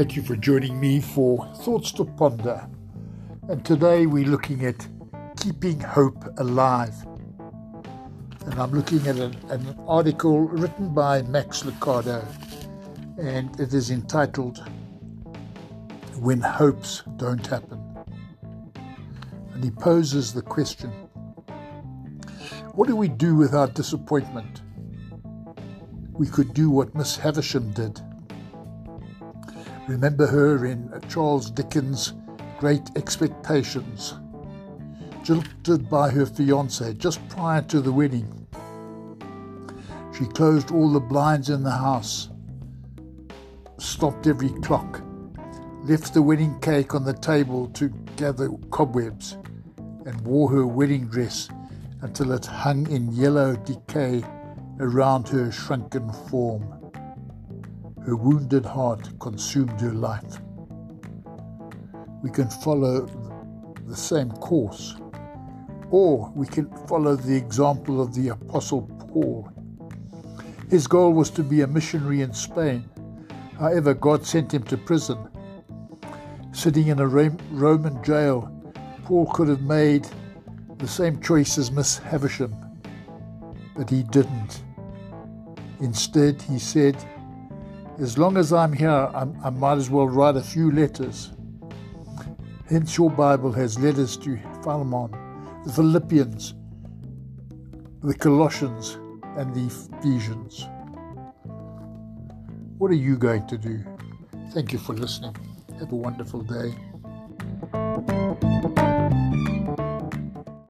Thank you for joining me for Thoughts to Ponder. And today we're looking at keeping hope alive. And I'm looking at an, an article written by Max Lucado, and it is entitled When Hopes Don't Happen. And he poses the question What do we do with our disappointment? We could do what Miss Havisham did Remember her in Charles Dickens' Great Expectations. Jilted by her fiance just prior to the wedding. She closed all the blinds in the house, stopped every clock, left the wedding cake on the table to gather cobwebs, and wore her wedding dress until it hung in yellow decay around her shrunken form. Her wounded heart consumed her life. We can follow the same course, or we can follow the example of the Apostle Paul. His goal was to be a missionary in Spain. However, God sent him to prison. Sitting in a Roman jail, Paul could have made the same choice as Miss Havisham, but he didn't. Instead, he said, as long as I'm here, I'm, i might as well write a few letters. Hence, your Bible has letters to Philemon, the Philippians, the Colossians, and the Ephesians. What are you going to do? Thank you for listening. Have a wonderful day.